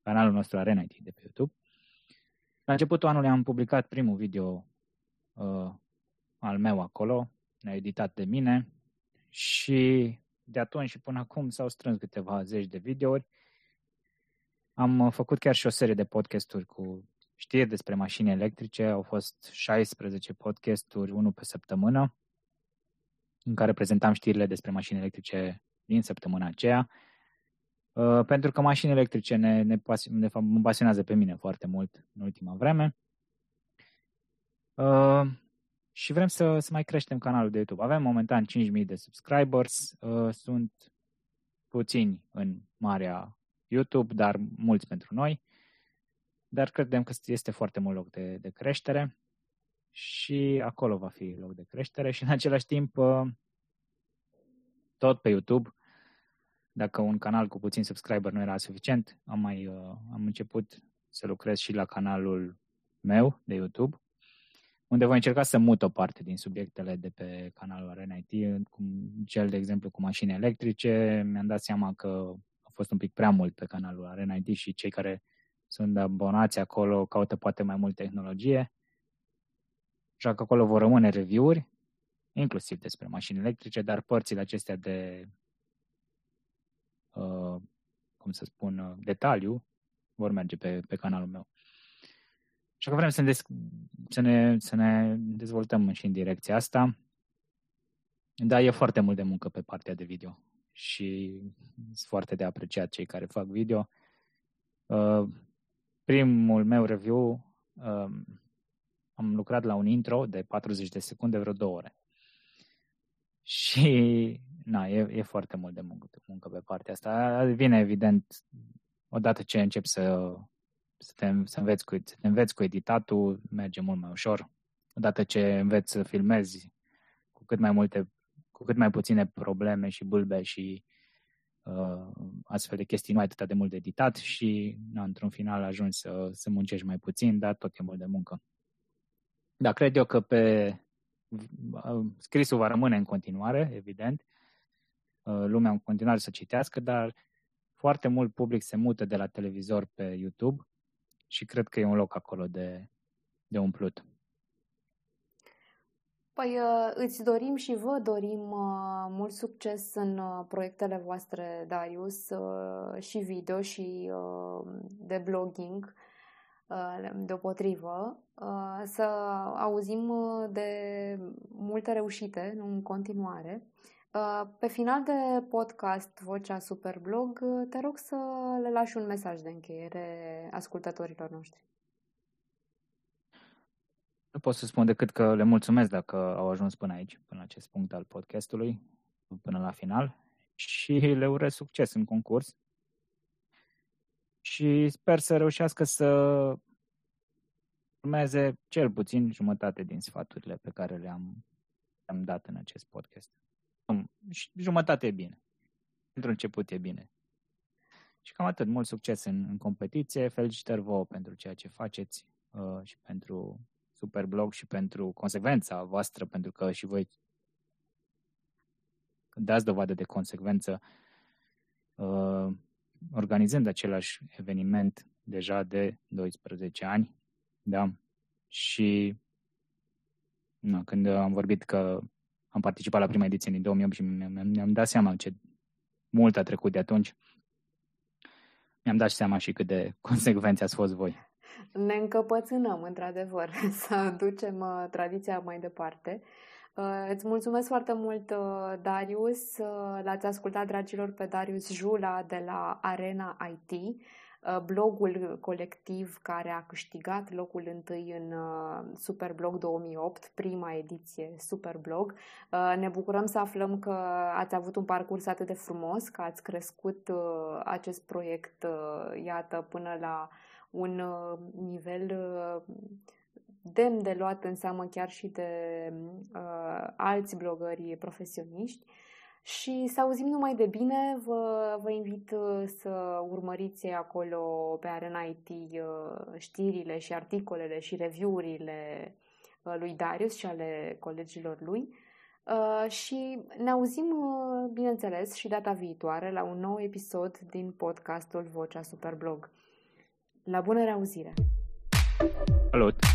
canalul nostru Arena IT de pe YouTube. La începutul anului am publicat primul video uh, al meu acolo, editat de mine și de atunci și până acum s-au strâns câteva zeci de videouri. Am uh, făcut chiar și o serie de podcasturi cu știri despre mașini electrice. Au fost 16 podcasturi, unul pe săptămână, în care prezentam știrile despre mașini electrice din săptămâna aceea Uh, pentru că mașini electrice ne, ne, de fapt, mă pasionează pe mine foarte mult în ultima vreme. Uh, și vrem să, să mai creștem canalul de YouTube. Avem momentan 5.000 de subscribers, uh, sunt puțini în marea YouTube, dar mulți pentru noi. Dar credem că este foarte mult loc de, de creștere și acolo va fi loc de creștere și în același timp uh, tot pe YouTube dacă un canal cu puțin subscriber nu era suficient, am mai uh, am început să lucrez și la canalul meu de YouTube, unde voi încerca să mut o parte din subiectele de pe canalul Arena IT, cum cel, de exemplu, cu mașini electrice. Mi-am dat seama că a fost un pic prea mult pe canalul Arena IT și cei care sunt abonați acolo caută poate mai mult tehnologie. Așa că acolo vor rămâne review-uri inclusiv despre mașini electrice, dar părțile acestea de, uh, cum să spun, uh, detaliu vor merge pe, pe canalul meu. Și că vrem să, ne, să, ne, să ne dezvoltăm și în direcția asta. Da, e foarte mult de muncă pe partea de video și sunt foarte de apreciat cei care fac video. Uh, primul meu review uh, am lucrat la un intro de 40 de secunde, vreo două ore. Și na, e, e foarte mult de muncă, de muncă pe partea asta. Vine evident odată ce încep să, să, te, să, înveți cu, să te înveți cu editatul, merge mult mai ușor. Odată ce înveți să filmezi cu cât mai multe, cu cât mai puține probleme și bulbe și uh, astfel de chestii, nu ai atât de mult de editat și na, într-un final ajungi să, să muncești mai puțin, dar tot e mult de muncă. Da, cred eu că pe uh, scrisul va rămâne în continuare, evident. Uh, lumea în continuare să citească, dar foarte mult public se mută de la televizor pe YouTube și cred că e un loc acolo de, de umplut. Păi uh, îți dorim și vă dorim mult succes în proiectele voastre, Darius, și video și de blogging deopotrivă, să auzim de multe reușite în continuare. Pe final de podcast Vocea Superblog, te rog să le lași un mesaj de încheiere ascultătorilor noștri. Nu pot să spun decât că le mulțumesc dacă au ajuns până aici, până la acest punct al podcastului, până la final și le urez succes în concurs și sper să reușească să urmeze cel puțin jumătate din sfaturile pe care le-am, le-am dat în acest podcast. Și jumătate e bine. Pentru început e bine. Și cam atât. Mult succes în, în competiție. Felicitări vouă pentru ceea ce faceți uh, și pentru Superblog și pentru consecvența voastră, pentru că și voi dați dovadă de consecvență uh, organizând același eveniment deja de 12 ani, da? Și na, când am vorbit că am participat la prima ediție din 2008 și mi-am, mi-am dat seama ce mult a trecut de atunci, mi-am dat seama și cât de consecvenți ați fost voi. Ne încăpățânăm, într-adevăr, să ducem uh, tradiția mai departe. Uh, îți mulțumesc foarte mult, uh, Darius. Uh, l-ați ascultat, dragilor, pe Darius Jula de la Arena IT, uh, blogul colectiv care a câștigat locul întâi în uh, Superblog 2008, prima ediție Superblog. Ne bucurăm să aflăm că ați avut un parcurs atât de frumos, că ați crescut acest proiect, iată, până la un nivel demn de luat în seamă chiar și de uh, alți blogări profesioniști. Și să auzim numai de bine, vă, vă invit uh, să urmăriți acolo pe Arena IT uh, știrile și articolele și review-urile uh, lui Darius și ale colegilor lui. Uh, și ne auzim, uh, bineînțeles, și data viitoare la un nou episod din podcastul Vocea Superblog. La bună reauzire! Salut!